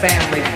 family.